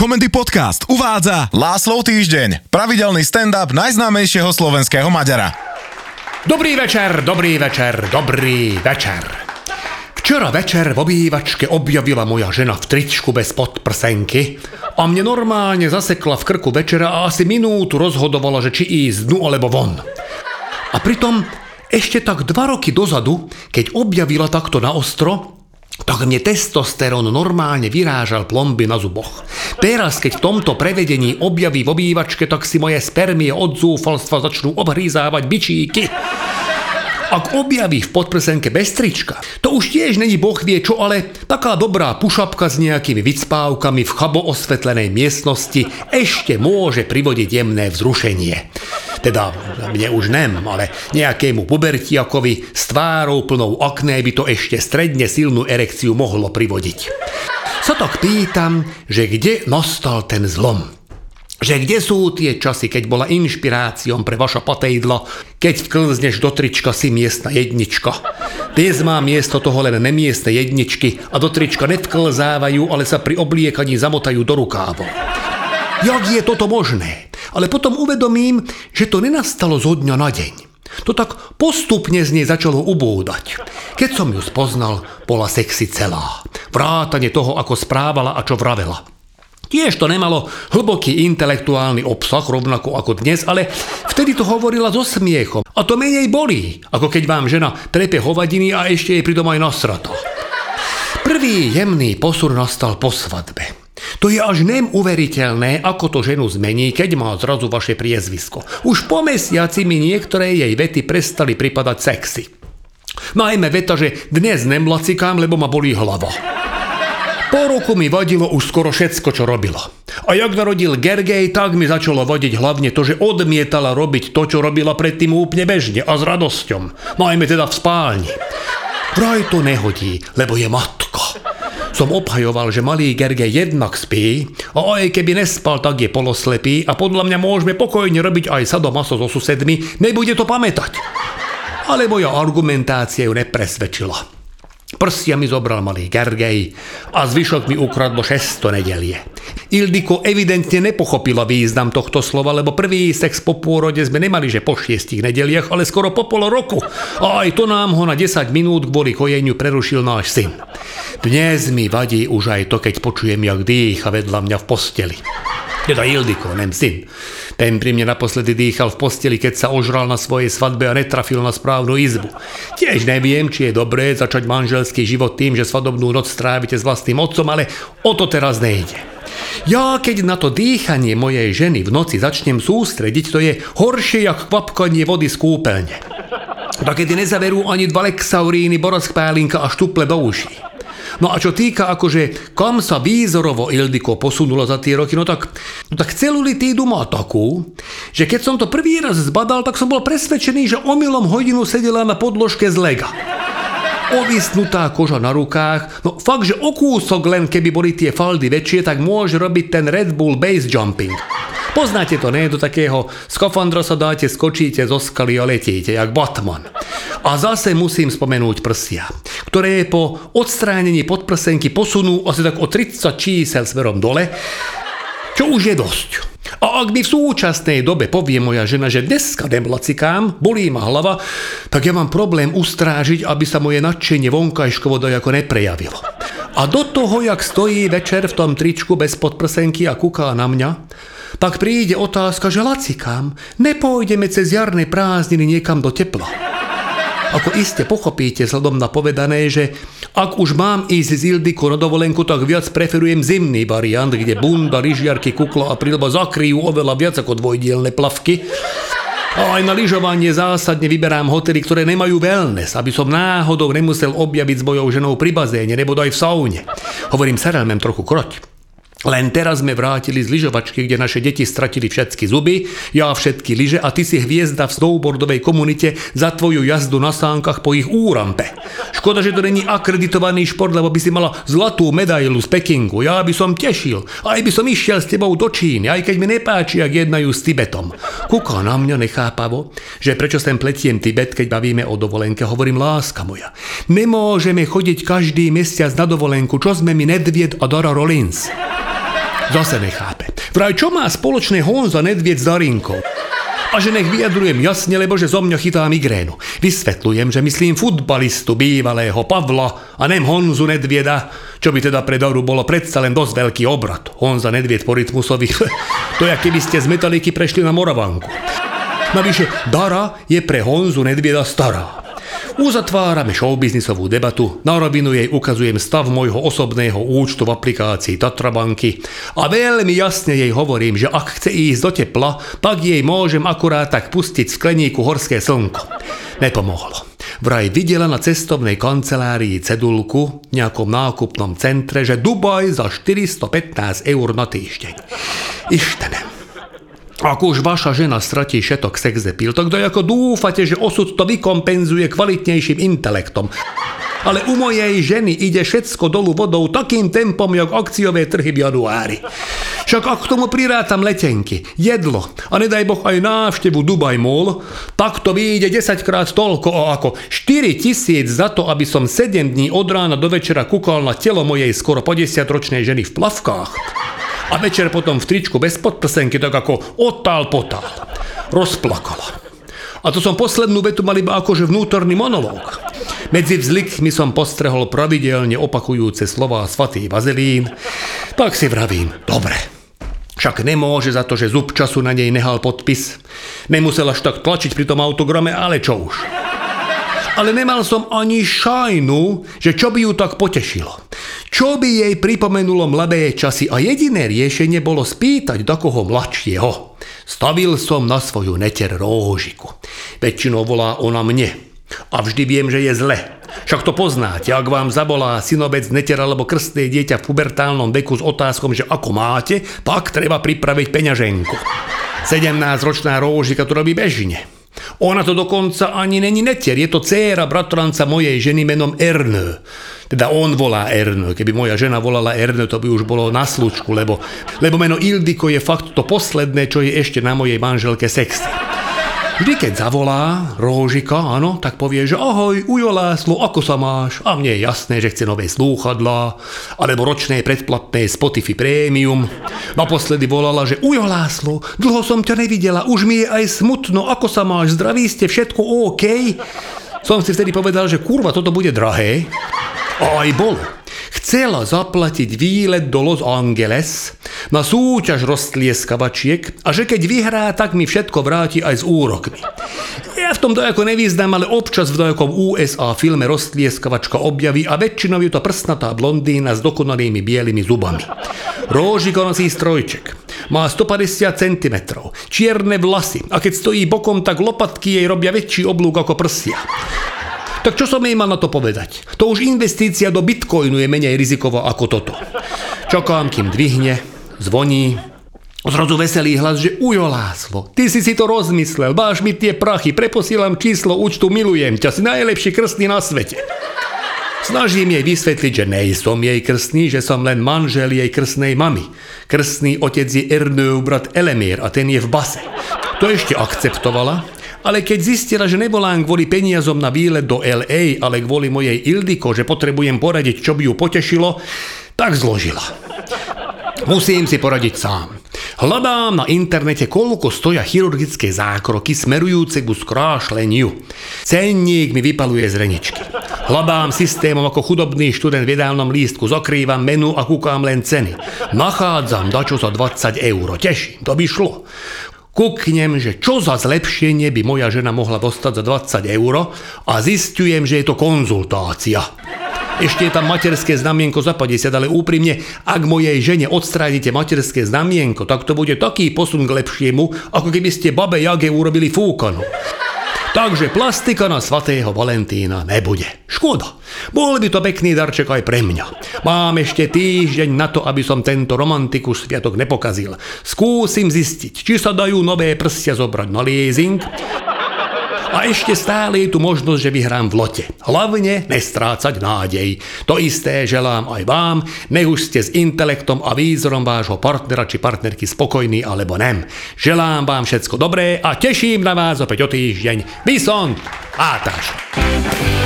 Komendy Podcast uvádza Láslov týždeň, pravidelný stand-up najznámejšieho slovenského Maďara. Dobrý večer, dobrý večer, dobrý večer. Včera večer v obývačke objavila moja žena v tričku bez podprsenky a mne normálne zasekla v krku večera a asi minútu rozhodovala, že či ísť dnu alebo von. A pritom ešte tak dva roky dozadu, keď objavila takto na ostro, tak mne testosterón normálne vyrážal plomby na zuboch. Teraz, keď v tomto prevedení objaví v obývačke, tak si moje spermie od zúfalstva začnú obhrízávať bičíky. Ak objaví v podprsenke bez to už tiež není boh vie čo, ale taká dobrá pušapka s nejakými vycpávkami v chabo osvetlenej miestnosti ešte môže privodiť jemné vzrušenie. Teda mne už nem, ale nejakému pubertiakovi s tvárou plnou akné by to ešte stredne silnú erekciu mohlo privodiť. Sa tak pýtam, že kde nastal ten zlom? že kde sú tie časy, keď bola inšpiráciom pre vaša patejdla, keď vklzneš do trička si miestna jednička. Dnes má miesto toho len nemiestne jedničky a do trička nevklzávajú, ale sa pri obliekaní zamotajú do rukávov. Jak je toto možné? Ale potom uvedomím, že to nenastalo zo dňa na deň. To tak postupne z nej začalo ubúdať. Keď som ju spoznal, bola sexy celá. Vrátane toho, ako správala a čo vravela. Tiež to nemalo hlboký intelektuálny obsah, rovnako ako dnes, ale vtedy to hovorila so smiechom. A to menej bolí, ako keď vám žena trepe hovadiny a ešte jej pridom aj nasrata. Prvý jemný posun nastal po svadbe. To je až neuveriteľné, ako to ženu zmení, keď má zrazu vaše priezvisko. Už po mesiaci mi niektoré jej vety prestali pripadať sexy. Najmä veta, že dnes nemlacikám, lebo ma bolí hlava. Po roku mi vadilo už skoro všetko, čo robila. A jak narodil Gergej, tak mi začalo vadiť hlavne to, že odmietala robiť to, čo robila predtým úplne bežne a s radosťom. Najmä teda v spálni. Vraj to nehodí, lebo je matka. Som obhajoval, že malý Gergej jednak spí a aj keby nespal, tak je poloslepý a podľa mňa môžeme pokojne robiť aj sadomaso so susedmi, nebude to pamätať. Ale moja argumentácia ju nepresvedčila. Prstia mi zobral malý Gergej a zvyšok mi ukradlo šesto nedelie. Ildiko evidentne nepochopila význam tohto slova, lebo prvý sex po pôrode sme nemali, že po šiestich nedeliach, ale skoro po pol roku. A aj to nám ho na 10 minút kvôli kojeniu prerušil náš syn. Dnes mi vadí už aj to, keď počujem, jak dýcha vedľa mňa v posteli. Teda Ildiko, nem syn. Ten pri mne naposledy dýchal v posteli, keď sa ožral na svojej svadbe a netrafil na správnu izbu. Tiež neviem, či je dobré začať manželský život tým, že svadobnú noc strávite s vlastným otcom, ale o to teraz nejde. Ja keď na to dýchanie mojej ženy v noci začnem sústrediť, to je horšie jak kvapkanie vody z kúpeľne. Dokedy nezaverú ani dva lexauríny, borozkpálinka a štuple do uší. No a čo týka akože, kam sa výzorovo Ildiko posunulo za tie roky, no tak, no tak celulitídu má takú, že keď som to prvý raz zbadal, tak som bol presvedčený, že omylom hodinu sedela na podložke z lega ovisnutá koža na rukách. No fakt, že o kúsok len keby boli tie faldy väčšie, tak môže robiť ten Red Bull base jumping. Poznáte to, ne? Do takého skafandra sa dáte, skočíte zo skaly a letíte, jak Batman. A zase musím spomenúť prsia, ktoré po odstránení podprsenky posunú asi tak o 30 čísel smerom dole, čo už je dosť. A ak mi v súčasnej dobe povie moja žena, že dneska demlacikám, bolí ma hlava, tak ja mám problém ustrážiť, aby sa moje nadšenie vonkajškovo dojako neprejavilo. A do toho, jak stojí večer v tom tričku bez podprsenky a kúká na mňa, pak príde otázka, že lacikám, nepôjdeme cez jarné prázdniny niekam do tepla. Ako iste pochopíte vzhľadom na povedané, že ak už mám ísť z Ildiku na dovolenku, tak viac preferujem zimný variant, kde bunda, lyžiarky, kukla a prilba zakryjú oveľa viac ako dvojdielne plavky. A aj na lyžovanie zásadne vyberám hotely, ktoré nemajú wellness, aby som náhodou nemusel objaviť s mojou ženou pri bazéne nebo aj v saune. Hovorím, serelmem trochu kroť. Len teraz sme vrátili z lyžovačky, kde naše deti stratili všetky zuby, ja všetky lyže a ty si hviezda v snowboardovej komunite za tvoju jazdu na sánkach po ich úrampe. Škoda, že to není akreditovaný šport, lebo by si mala zlatú medailu z Pekingu. Ja by som tešil. Aj by som išiel s tebou do Číny, aj keď mi nepáči, ak jednajú s Tibetom. Kúka na mňa nechápavo, že prečo sem pletiem Tibet, keď bavíme o dovolenke. Hovorím, láska moja. Nemôžeme chodiť každý mesiac na dovolenku, čo sme mi Nedvied a Dora Rollins. Zase nechápe. Vraj, čo má spoločné Honza Nedvied s Darinkou? A že nech vyjadrujem jasne, lebo že zo mňa chytá migrénu. Vysvetľujem, že myslím futbalistu bývalého Pavla a nem Honzu Nedvieda, čo by teda pre Doru bolo predsa len dosť veľký obrad. Honza Nedvied po rytmusovi, to je, keby ste z metaliky prešli na Moravanku. Navyše, Dara je pre Honzu Nedvieda stará. Uzatvárame showbiznisovú debatu, na rovinu jej ukazujem stav môjho osobného účtu v aplikácii Tatrabanky a veľmi jasne jej hovorím, že ak chce ísť do tepla, tak jej môžem akurát tak pustiť v skleníku horské slnko. Nepomohlo. Vraj videla na cestovnej kancelárii cedulku v nejakom nákupnom centre, že Dubaj za 415 eur na týždeň. Ištene. Ak už vaša žena stratí všetok sexepil, tak ako dúfate, že osud to vykompenzuje kvalitnejším intelektom. Ale u mojej ženy ide všetko dolu vodou takým tempom, jak akciové trhy v januári. Však ak k tomu prirátam letenky, jedlo a nedaj boh aj návštevu Dubaj Mall, tak to vyjde 10 krát toľko ako 4 tisíc za to, aby som 7 dní od rána do večera kúkal na telo mojej skoro 50 ročnej ženy v plavkách a večer potom v tričku bez podprsenky tak ako otál potál. Rozplakala. A to som poslednú vetu mal iba akože vnútorný monológ. Medzi vzlikmi som postrehol pravidelne opakujúce slová svatý Vazelín, tak si vravím, dobre, však nemôže za to, že zub času na nej nehal podpis. Nemusel až tak tlačiť pri tom autograme, ale čo už. Ale nemal som ani šajnu, že čo by ju tak potešilo. Čo by jej pripomenulo mladé časy a jediné riešenie bolo spýtať do koho mladšieho. Stavil som na svoju neter róžiku. Väčšinou volá ona mne. A vždy viem, že je zle. Však to poznáte, ak vám zavolá synobec, neter alebo krstné dieťa v pubertálnom veku s otázkom, že ako máte, tak treba pripraviť peňaženku. 17-ročná róžika to robí bežne. Ona to dokonca ani není netier, je to dcéra bratranca mojej ženy menom Ernő. Teda on volá Ernő. Keby moja žena volala Ernő, to by už bolo na slučku, lebo, lebo meno Ildiko je fakt to posledné, čo je ešte na mojej manželke sexy. Vždy, keď zavolá Róžika, áno, tak povie, že ahoj, Ujo Láslo, ako sa máš? A mne je jasné, že chce nové slúchadlá, alebo ročné predplatné Spotify Premium. Naposledy volala, že Ujo Láslo, dlho som ťa nevidela, už mi je aj smutno, ako sa máš, zdraví ste, všetko OK? Som si vtedy povedal, že kurva, toto bude drahé. A aj bolo. Chcela zaplatiť výlet do Los Angeles na súťaž roztlieskavačiek a že keď vyhrá, tak mi všetko vráti aj s úrokmi. Ja v tom dojako nevyznám, ale občas v dojakom USA filme roztlieskavačka objaví a väčšinou je to prstnatá blondína s dokonalými bielými zubami. Róžik nosí strojček. Má 150 cm, čierne vlasy a keď stojí bokom, tak lopatky jej robia väčší oblúk ako prsia. Tak čo som jej mal na to povedať? To už investícia do bitcoinu je menej riziková ako toto. Čakám, kým dvihne, zvoní, Zrazu veselý hlas, že ujo Láslo, ty si si to rozmyslel, báš mi tie prachy, preposielam číslo účtu, milujem ťa, si najlepší krstný na svete. Snažím jej vysvetliť, že nejsom jej krstný, že som len manžel jej krstnej mamy. Krstný otec je Ernő brat Elemér a ten je v base. To ešte akceptovala, ale keď zistila, že nevolám kvôli peniazom na výlet do LA, ale kvôli mojej Ildiko, že potrebujem poradiť, čo by ju potešilo, tak zložila. Musím si poradiť sám. Hľadám na internete, koľko stoja chirurgické zákroky smerujúce ku skrášleniu. Cenník mi vypaluje z reničky. Hľadám systémom ako chudobný študent v jedálnom lístku, zakrývam menu a kúkam len ceny. Nachádzam dačo za 20 eur. Teším, to by šlo kuknem, že čo za zlepšenie by moja žena mohla dostať za 20 eur a zistujem, že je to konzultácia. Ešte je tam materské znamienko za 50, ale úprimne, ak mojej žene odstránite materské znamienko, tak to bude taký posun k lepšiemu, ako keby ste babe Jage urobili fúkanu. Takže plastika na svatého Valentína nebude. Škoda. Bol by to pekný darček aj pre mňa. Mám ešte týždeň na to, aby som tento romantikus sviatok nepokazil. Skúsim zistiť, či sa dajú nové prsia zobrať na leasing a ešte stále je tu možnosť, že vyhrám v lote. Hlavne nestrácať nádej. To isté želám aj vám, nech už ste s intelektom a výzorom vášho partnera či partnerky spokojní alebo nem. Želám vám všetko dobré a teším na vás opäť o týždeň. Bison! Átaš!